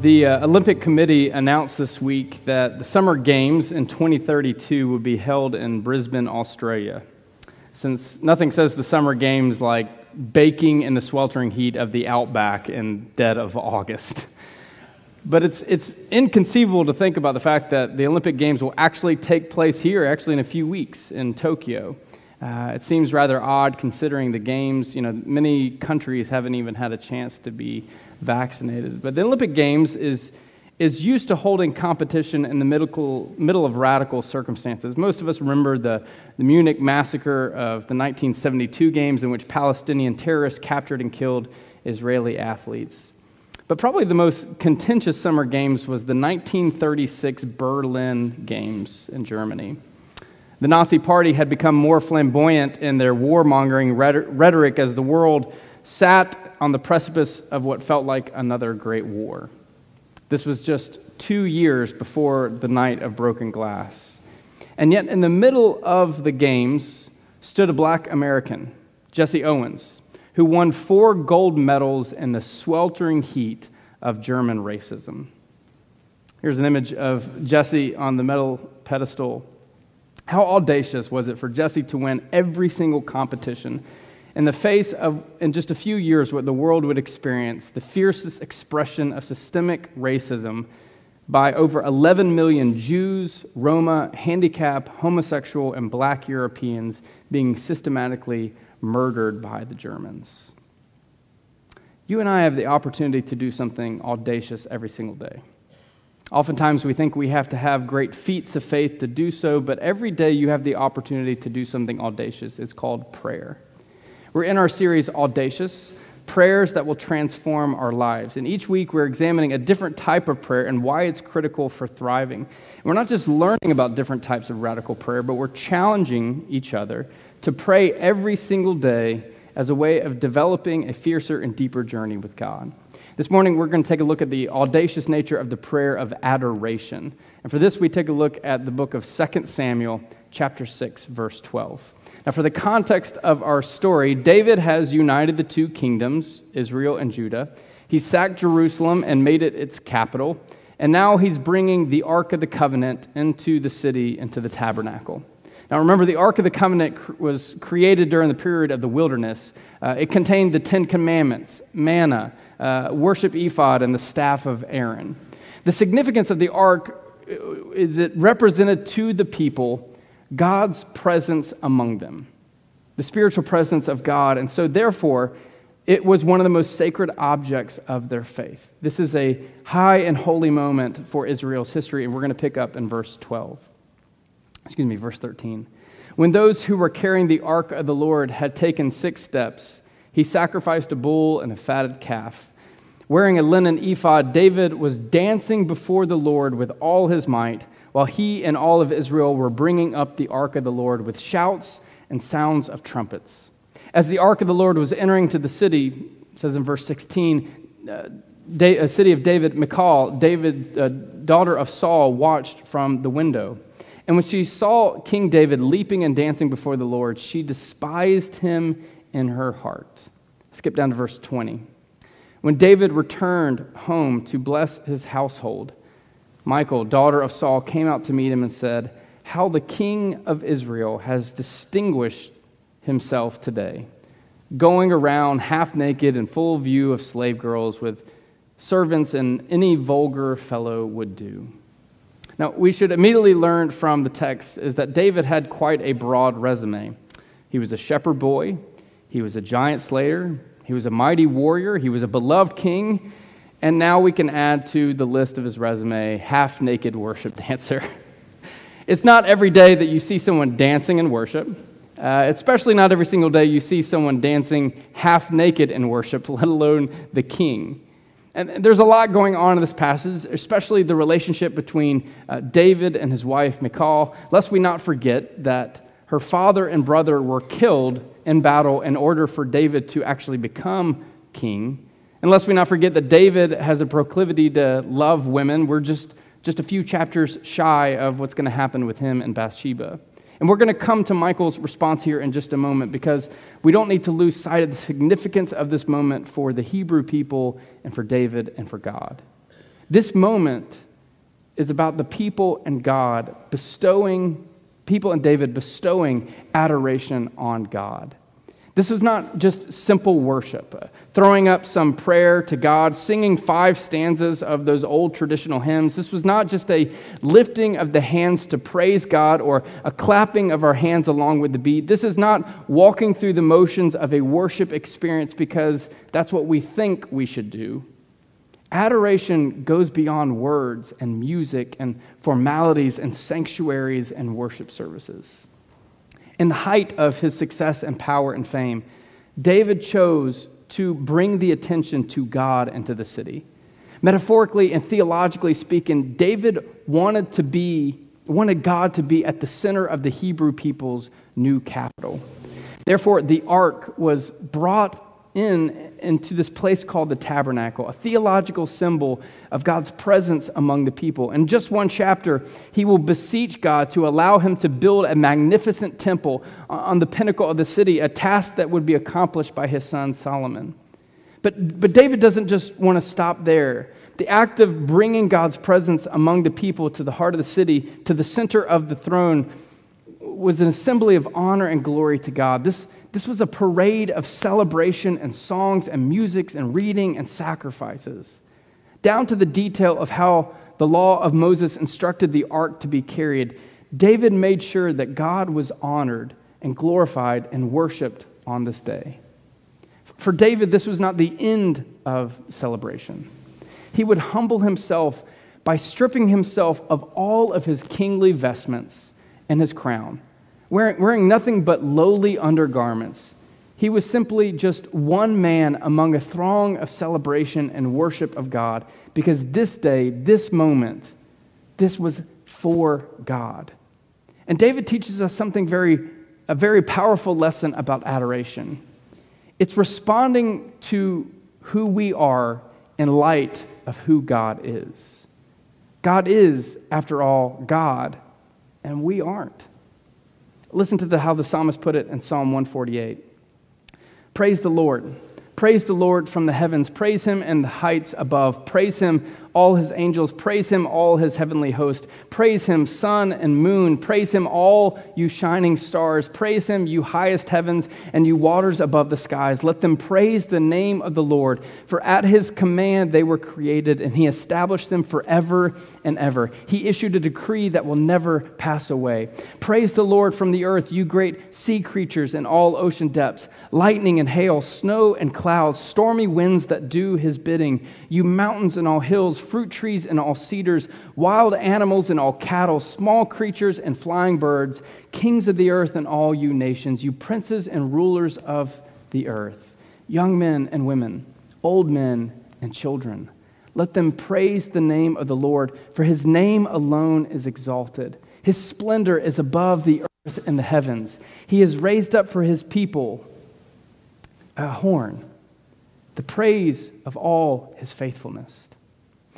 The uh, Olympic Committee announced this week that the Summer Games in 2032 would be held in Brisbane, Australia. Since nothing says the Summer Games like baking in the sweltering heat of the outback in dead of August. But it's, it's inconceivable to think about the fact that the Olympic Games will actually take place here, actually in a few weeks in Tokyo. Uh, it seems rather odd considering the Games, you know, many countries haven't even had a chance to be vaccinated. But the Olympic Games is, is used to holding competition in the middle, middle of radical circumstances. Most of us remember the, the Munich massacre of the 1972 Games, in which Palestinian terrorists captured and killed Israeli athletes. But probably the most contentious Summer Games was the 1936 Berlin Games in Germany. The Nazi Party had become more flamboyant in their warmongering rhetoric as the world sat on the precipice of what felt like another great war. This was just two years before the night of broken glass. And yet, in the middle of the games stood a black American, Jesse Owens, who won four gold medals in the sweltering heat of German racism. Here's an image of Jesse on the medal pedestal. How audacious was it for Jesse to win every single competition in the face of, in just a few years, what the world would experience the fiercest expression of systemic racism by over 11 million Jews, Roma, handicap, homosexual, and black Europeans being systematically murdered by the Germans. You and I have the opportunity to do something audacious every single day. Oftentimes, we think we have to have great feats of faith to do so, but every day you have the opportunity to do something audacious. It's called prayer. We're in our series Audacious Prayers that will transform our lives. And each week we're examining a different type of prayer and why it's critical for thriving. And we're not just learning about different types of radical prayer, but we're challenging each other to pray every single day as a way of developing a fiercer and deeper journey with God. This morning, we're going to take a look at the audacious nature of the prayer of adoration. And for this, we take a look at the book of 2 Samuel, chapter 6, verse 12. Now, for the context of our story, David has united the two kingdoms, Israel and Judah. He sacked Jerusalem and made it its capital. And now he's bringing the Ark of the Covenant into the city, into the tabernacle. Now, remember, the Ark of the Covenant was created during the period of the wilderness. Uh, it contained the Ten Commandments, manna, uh, worship ephod, and the staff of Aaron. The significance of the Ark uh, is it represented to the people God's presence among them, the spiritual presence of God. And so, therefore, it was one of the most sacred objects of their faith. This is a high and holy moment for Israel's history, and we're going to pick up in verse 12. Excuse me, verse 13. When those who were carrying the ark of the Lord had taken six steps, he sacrificed a bull and a fatted calf. Wearing a linen ephod, David was dancing before the Lord with all his might while he and all of Israel were bringing up the ark of the Lord with shouts and sounds of trumpets. As the ark of the Lord was entering to the city, says in verse 16, uh, a city of David, Michal, David, uh, daughter of Saul, watched from the window. And when she saw King David leaping and dancing before the Lord, she despised him in her heart. Skip down to verse 20. When David returned home to bless his household, Michal, daughter of Saul, came out to meet him and said, How the king of Israel has distinguished himself today, going around half naked and full view of slave girls with servants and any vulgar fellow would do. Now, we should immediately learn from the text is that David had quite a broad resume. He was a shepherd boy, he was a giant slayer, he was a mighty warrior, he was a beloved king, and now we can add to the list of his resume half naked worship dancer. it's not every day that you see someone dancing in worship, uh, especially not every single day you see someone dancing half naked in worship, let alone the king. And there's a lot going on in this passage, especially the relationship between uh, David and his wife, Michal, lest we not forget that her father and brother were killed in battle in order for David to actually become king. And lest we not forget that David has a proclivity to love women. We're just, just a few chapters shy of what's going to happen with him and Bathsheba. And we're going to come to Michal's response here in just a moment because we don't need to lose sight of the significance of this moment for the Hebrew people and for David and for God. This moment is about the people and God bestowing, people and David bestowing adoration on God. This was not just simple worship, uh, throwing up some prayer to God, singing five stanzas of those old traditional hymns. This was not just a lifting of the hands to praise God or a clapping of our hands along with the beat. This is not walking through the motions of a worship experience because that's what we think we should do. Adoration goes beyond words and music and formalities and sanctuaries and worship services. In the height of his success and power and fame, David chose to bring the attention to God and to the city. Metaphorically and theologically speaking, David wanted to be wanted God to be at the center of the Hebrew people's new capital. Therefore, the ark was brought in into this place called the tabernacle, a theological symbol of God's presence among the people. In just one chapter, he will beseech God to allow him to build a magnificent temple on the pinnacle of the city, a task that would be accomplished by his son Solomon. But, but David doesn't just want to stop there. The act of bringing God's presence among the people to the heart of the city, to the center of the throne, was an assembly of honor and glory to God. This, this was a parade of celebration and songs and musics and reading and sacrifices, down to the detail of how the law of Moses instructed the ark to be carried. David made sure that God was honored and glorified and worshiped on this day. For David, this was not the end of celebration. He would humble himself by stripping himself of all of his kingly vestments and his crown wearing, wearing nothing but lowly undergarments. He was simply just one man among a throng of celebration and worship of God because this day, this moment, this was for God. And David teaches us something very, a very powerful lesson about adoration. It's responding to who we are in light of who God is. God is, after all, God, and we aren't. Listen to the, how the psalmist put it in Psalm 148. Praise the Lord. Praise the Lord from the heavens. Praise him in the heights above. Praise him all his angels. Praise him, all his heavenly host. Praise him, sun and moon. Praise him, all you shining stars. Praise him, you highest heavens and you waters above the skies. Let them praise the name of the Lord. For at his command they were created, and he established them forever and ever. He issued a decree that will never pass away. Praise the Lord from the earth, you great sea creatures in all ocean depths, lightning and hail, snow and clouds, stormy winds that do his bidding, you mountains and all hills fruit trees and all cedars, wild animals and all cattle, small creatures and flying birds, kings of the earth and all you nations, you princes and rulers of the earth, young men and women, old men and children. Let them praise the name of the Lord, for his name alone is exalted. His splendor is above the earth and the heavens. He has raised up for his people a horn, the praise of all his faithfulness.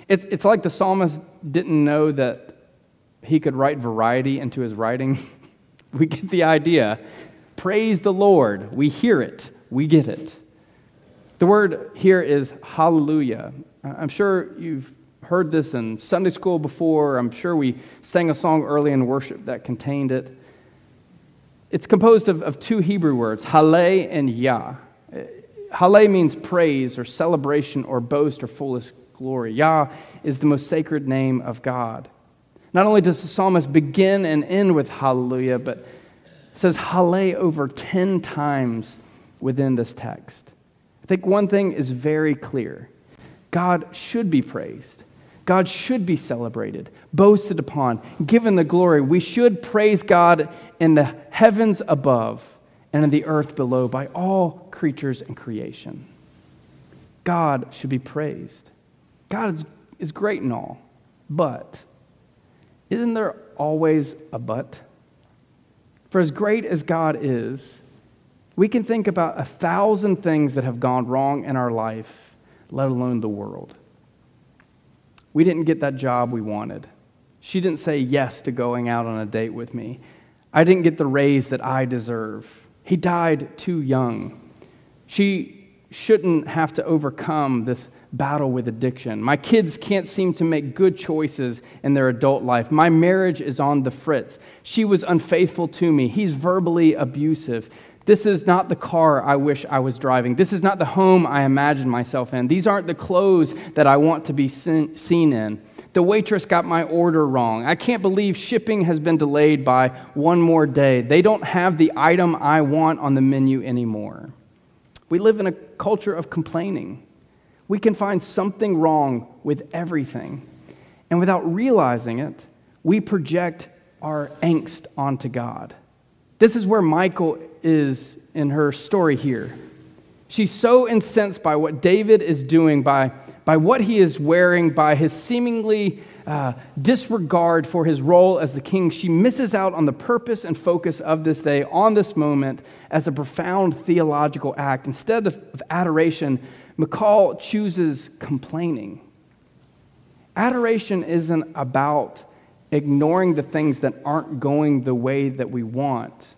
It's, it's like the psalmist didn't know that he could write variety into his writing. we get the idea. Praise the Lord. We hear it, we get it. The word here is hallelujah. I'm sure you've heard this in Sunday school before. I'm sure we sang a song early in worship that contained it. It's composed of, of two Hebrew words, hallel and yah. Hallel means praise or celebration or boast or fullest glory. Yah is the most sacred name of God. Not only does the psalmist begin and end with hallelujah, but it says hallel over 10 times within this text. I think one thing is very clear God should be praised. God should be celebrated, boasted upon, given the glory. We should praise God in the heavens above and in the earth below by all creatures and creation. God should be praised. God is, is great and all, but isn't there always a but? For as great as God is, we can think about a thousand things that have gone wrong in our life, let alone the world. We didn't get that job we wanted. She didn't say yes to going out on a date with me. I didn't get the raise that I deserve. He died too young. She shouldn't have to overcome this battle with addiction. My kids can't seem to make good choices in their adult life. My marriage is on the fritz. She was unfaithful to me. He's verbally abusive. This is not the car I wish I was driving. This is not the home I imagine myself in. These aren't the clothes that I want to be seen in. The waitress got my order wrong. I can't believe shipping has been delayed by one more day. They don't have the item I want on the menu anymore. We live in a culture of complaining. We can find something wrong with everything. And without realizing it, we project our angst onto God. This is where Michal is in her story here. She's so incensed by what David is doing, by, by what he is wearing, by his seemingly uh, disregard for his role as the king. She misses out on the purpose and focus of this day, on this moment, as a profound theological act. Instead of, of adoration, Michal chooses complaining. Adoration isn't about ignoring the things that aren't going the way that we want,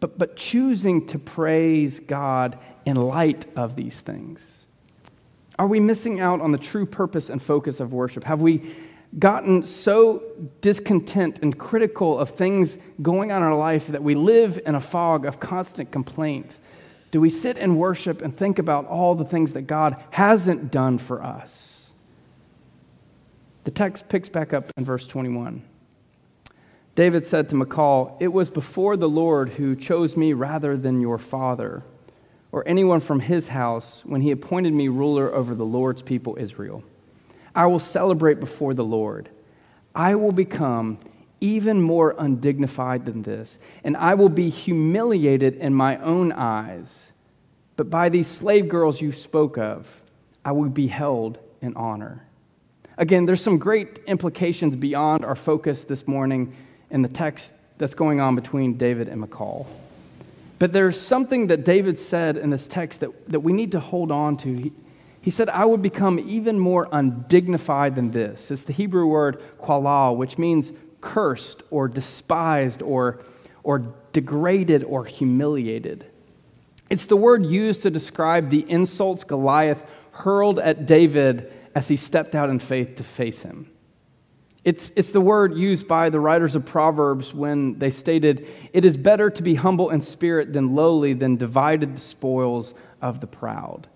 but, but choosing to praise God in light of these things. Are we missing out on the true purpose and focus of worship? Have we gotten so discontent and critical of things going on in our life that we live in a fog of constant complaint do we sit and worship and think about all the things that God hasn't done for us? The text picks back up in verse 21. David said to Michal, It was before the Lord who chose me rather than your father or anyone from his house when he appointed me ruler over the Lord's people Israel. I will celebrate before the Lord. I will become even more undignified than this, and I will be humiliated in my own eyes. But by these slave girls you spoke of, I will be held in honor. Again, there's some great implications beyond our focus this morning in the text that's going on between David and Michal. But there's something that David said in this text that, that we need to hold on to. He, he said, I would become even more undignified than this. It's the Hebrew word qualal, which means cursed or despised or, or degraded or humiliated. It's the word used to describe the insults Goliath hurled at David as he stepped out in faith to face him. It's, it's the word used by the writers of Proverbs when they stated, It is better to be humble in spirit than lowly, than divided the spoils of the proud.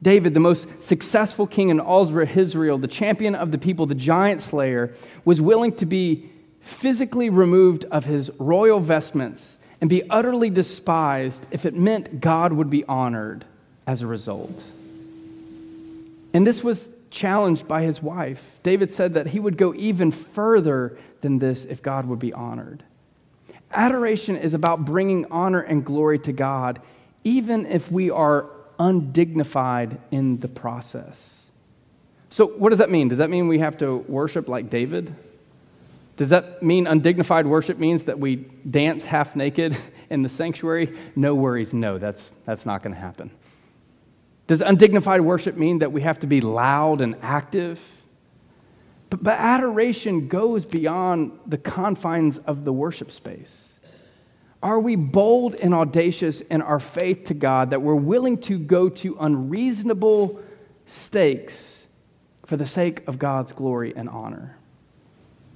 David, the most successful king in all Israel, the champion of the people, the giant slayer, was willing to be physically removed of his royal vestments and be utterly despised if it meant God would be honored as a result. And this was challenged by his wife. David said that he would go even further than this if God would be honored. Adoration is about bringing honor and glory to God, even if we are undignified in the process. So, what does that mean? Does that mean we have to worship like David? Does that mean undignified worship means that we dance half naked in the sanctuary? No worries, no, that's, that's not going to happen. Does undignified worship mean that we have to be loud and active? But, but adoration goes beyond the confines of the worship space. Are we bold and audacious in our faith to God that we're willing to go to unreasonable stakes for the sake of God's glory and honor?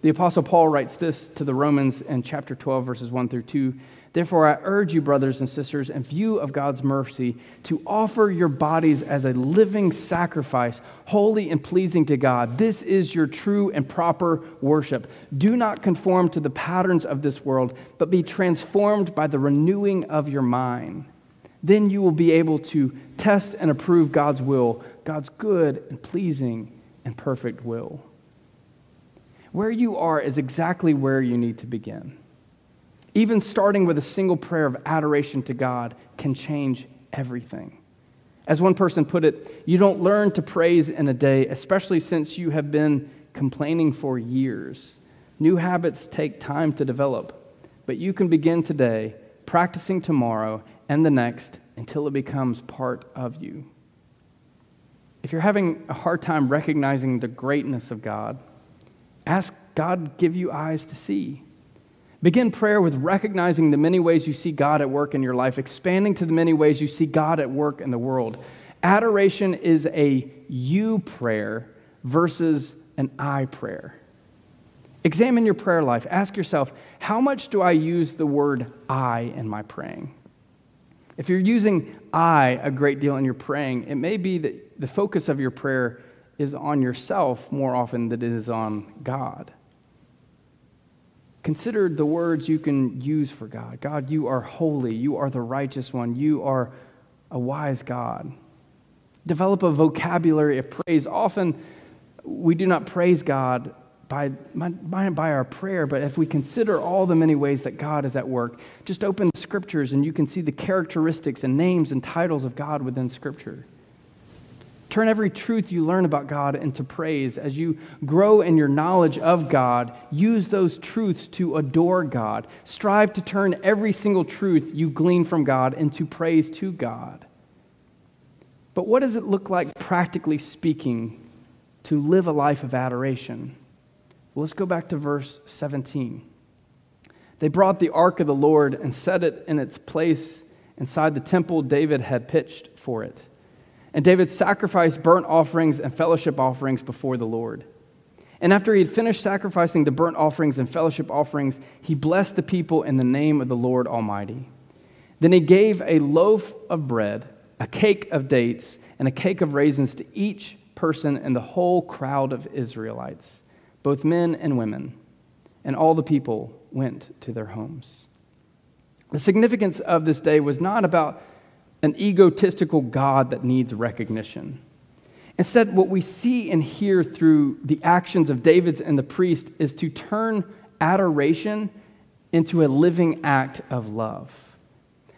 The Apostle Paul writes this to the Romans in chapter 12, verses 1 through 2. Therefore, I urge you, brothers and sisters, in view of God's mercy, to offer your bodies as a living sacrifice, holy and pleasing to God. This is your true and proper worship. Do not conform to the patterns of this world, but be transformed by the renewing of your mind. Then you will be able to test and approve God's will, God's good and pleasing and perfect will. Where you are is exactly where you need to begin. Even starting with a single prayer of adoration to God can change everything. As one person put it, you don't learn to praise in a day, especially since you have been complaining for years. New habits take time to develop, but you can begin today, practicing tomorrow and the next until it becomes part of you. If you're having a hard time recognizing the greatness of God, ask God give you eyes to see. Begin prayer with recognizing the many ways you see God at work in your life, expanding to the many ways you see God at work in the world. Adoration is a you prayer versus an I prayer. Examine your prayer life. Ask yourself, how much do I use the word I in my praying? If you're using I a great deal in your praying, it may be that the focus of your prayer is on yourself more often than it is on God. Consider the words you can use for God. God, you are holy. You are the righteous one. You are a wise God. Develop a vocabulary of praise. Often we do not praise God by, by, by our prayer, but if we consider all the many ways that God is at work, just open the scriptures and you can see the characteristics and names and titles of God within Scripture. Turn every truth you learn about God into praise. As you grow in your knowledge of God, use those truths to adore God. Strive to turn every single truth you glean from God into praise to God. But what does it look like, practically speaking, to live a life of adoration? Well, let's go back to verse 17. They brought the ark of the Lord and set it in its place inside the temple David had pitched for it. And David sacrificed burnt offerings and fellowship offerings before the Lord. And after he had finished sacrificing the burnt offerings and fellowship offerings, he blessed the people in the name of the Lord Almighty. Then he gave a loaf of bread, a cake of dates, and a cake of raisins to each person in the whole crowd of Israelites, both men and women. And all the people went to their homes. The significance of this day was not about an egotistical God that needs recognition. Instead, what we see and hear through the actions of David's and the priest is to turn adoration into a living act of love.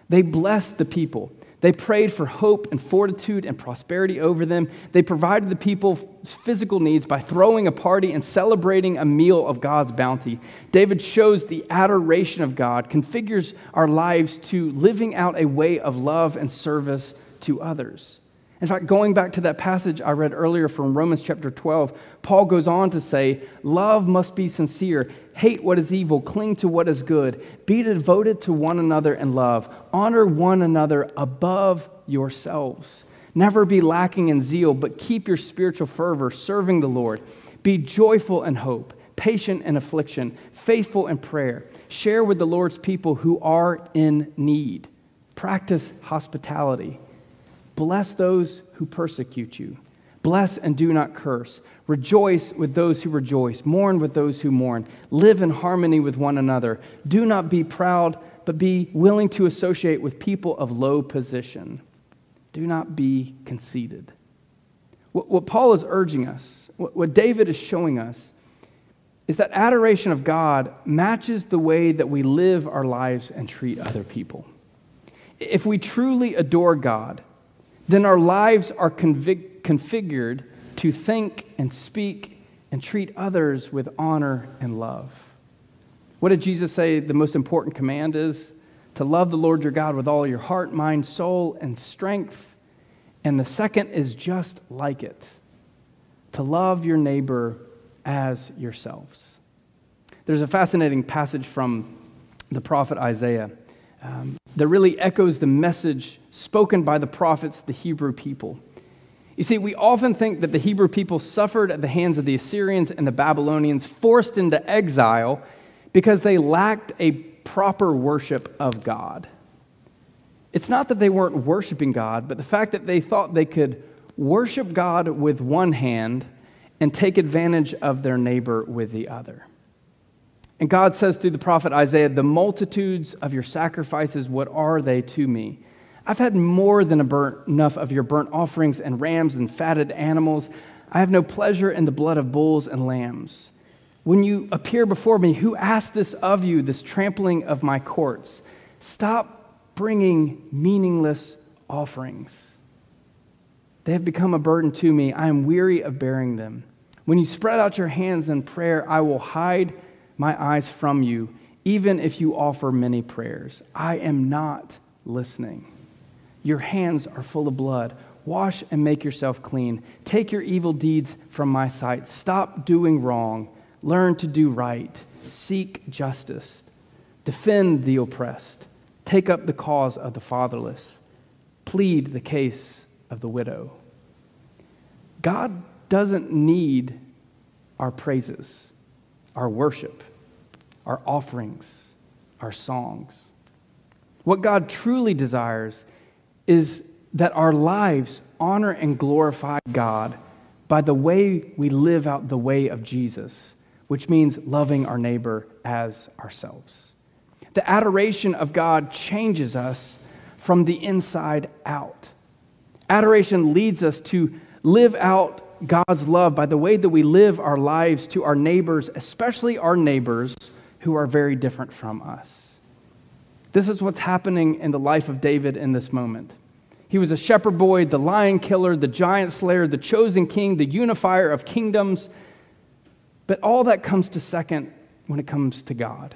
They blessed the people. They prayed for hope and fortitude and prosperity over them. They provided the people's physical needs by throwing a party and celebrating a meal of God's bounty. David shows the adoration of God, configures our lives to living out a way of love and service to others. In fact, going back to that passage I read earlier from Romans chapter 12, Paul goes on to say, Love must be sincere. Hate what is evil. Cling to what is good. Be devoted to one another in love. Honor one another above yourselves. Never be lacking in zeal, but keep your spiritual fervor serving the Lord. Be joyful in hope, patient in affliction, faithful in prayer. Share with the Lord's people who are in need. Practice hospitality. Bless those who persecute you. Bless and do not curse. Rejoice with those who rejoice. Mourn with those who mourn. Live in harmony with one another. Do not be proud, but be willing to associate with people of low position. Do not be conceited. What, what Paul is urging us, what, what David is showing us, is that adoration of God matches the way that we live our lives and treat other people. If we truly adore God, then our lives are convic- configured to think and speak and treat others with honor and love. What did Jesus say the most important command is? To love the Lord your God with all your heart, mind, soul, and strength. And the second is just like it to love your neighbor as yourselves. There's a fascinating passage from the prophet Isaiah um, that really echoes the message spoken by the prophets, the Hebrew people. You see, we often think that the Hebrew people suffered at the hands of the Assyrians and the Babylonians, forced into exile because they lacked a proper worship of God. It's not that they weren't worshiping God, but the fact that they thought they could worship God with one hand and take advantage of their neighbor with the other. And God says through the prophet Isaiah, The multitudes of your sacrifices, what are they to me? I've had more than burnt, enough of your burnt offerings and rams and fatted animals. I have no pleasure in the blood of bulls and lambs. When you appear before me, who asked this of you, this trampling of my courts? Stop bringing meaningless offerings. They have become a burden to me. I am weary of bearing them. When you spread out your hands in prayer, I will hide my eyes from you, even if you offer many prayers. I am not listening. Your hands are full of blood. Wash and make yourself clean. Take your evil deeds from my sight. Stop doing wrong. Learn to do right. Seek justice. Defend the oppressed. Take up the cause of the fatherless. Plead the case of the widow. God doesn't need our praises, our worship, our offerings, our songs. What God truly desires is that our lives honor and glorify God by the way we live out the way of Jesus, which means loving our neighbor as ourselves. The adoration of God changes us from the inside out. Adoration leads us to live out God's love by the way that we live our lives to our neighbors, especially our neighbors who are very different from us. This is what's happening in the life of David in this moment. He was a shepherd boy, the lion killer, the giant slayer, the chosen king, the unifier of kingdoms. But all that comes to second when it comes to God.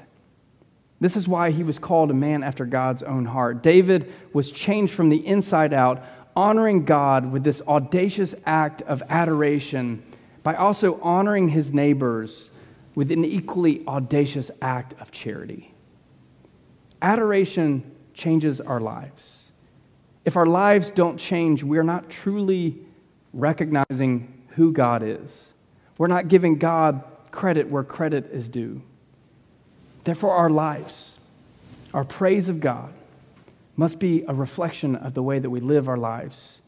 This is why he was called a man after God's own heart. David was changed from the inside out, honoring God with this audacious act of adoration by also honoring his neighbors with an equally audacious act of charity. Adoration changes our lives. If our lives don't change, we're not truly recognizing who God is. We're not giving God credit where credit is due. Therefore, our lives, our praise of God, must be a reflection of the way that we live our lives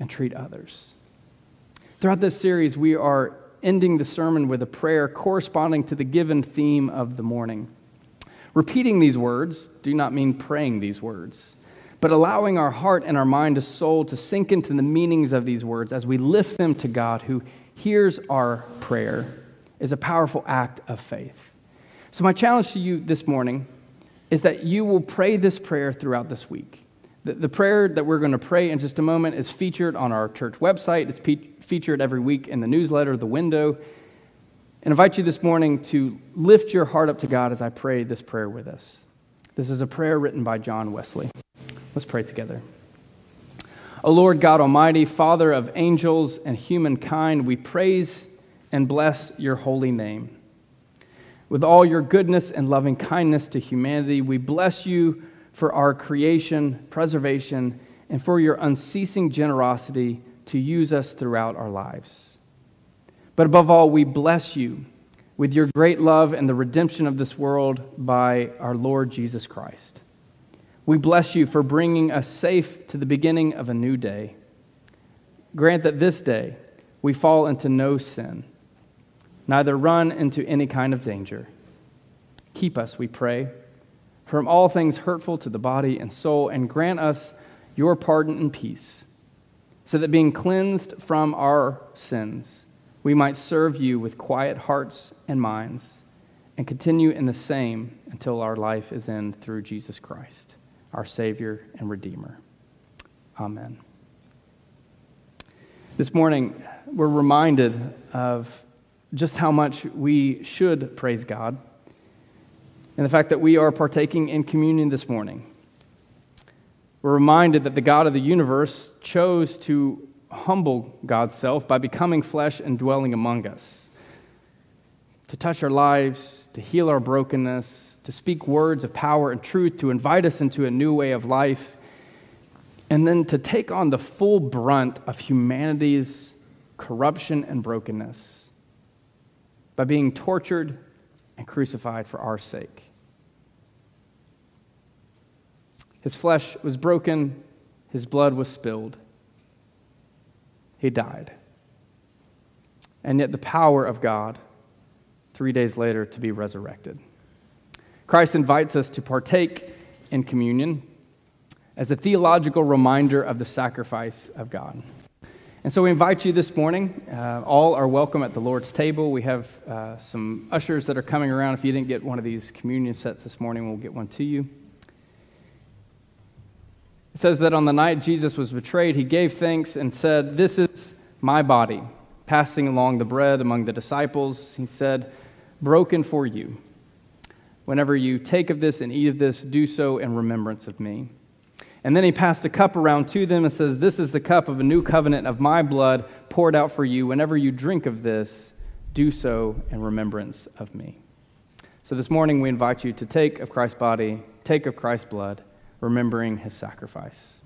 and treat others. Throughout this series, we are ending the sermon with a prayer corresponding to the given theme of the morning. Repeating these words do not mean praying these words, but allowing our heart and our mind and soul to sink into the meanings of these words as we lift them to God who hears our prayer is a powerful act of faith. So, my challenge to you this morning is that you will pray this prayer throughout this week. The, the prayer that we're going to pray in just a moment is featured on our church website. It's pe- featured every week in the newsletter, The Window. And invite you this morning to lift your heart up to God as I pray this prayer with us. This is a prayer written by John Wesley. Let's pray together. O Lord God Almighty, Father of angels and humankind, we praise and bless your holy name. With all your goodness and loving kindness to humanity, we bless you for our creation, preservation, and for your unceasing generosity to use us throughout our lives. But above all, we bless you with your great love and the redemption of this world by our Lord Jesus Christ. We bless you for bringing us safe to the beginning of a new day. Grant that this day we fall into no sin neither run into any kind of danger. Keep us, we pray, from all things hurtful to the body and soul, and grant us your pardon and peace, so that being cleansed from our sins, we might serve you with quiet hearts and minds, and continue in the same until our life is end through Jesus Christ, our Savior and Redeemer. Amen. This morning, we're reminded of just how much we should praise God and the fact that we are partaking in communion this morning. We're reminded that the God of the universe chose to humble God's self by becoming flesh and dwelling among us, to touch our lives, to heal our brokenness, to speak words of power and truth, to invite us into a new way of life, and then to take on the full brunt of humanity's corruption and brokenness by being tortured and crucified for our sake. His flesh was broken, his blood was spilled. He died. And yet, the power of God, three days later, to be resurrected. Christ invites us to partake in communion as a theological reminder of the sacrifice of God. And so we invite you this morning. Uh, all are welcome at the Lord's table. We have uh, some ushers that are coming around. If you didn't get one of these communion sets this morning, we'll get one to you. It says that on the night Jesus was betrayed, he gave thanks and said, This is my body. Passing along the bread among the disciples, he said, Broken for you. Whenever you take of this and eat of this, do so in remembrance of me. And then he passed a cup around to them and says, This is the cup of a new covenant of my blood poured out for you. Whenever you drink of this, do so in remembrance of me. So this morning we invite you to take of Christ's body, take of Christ's blood, remembering his sacrifice.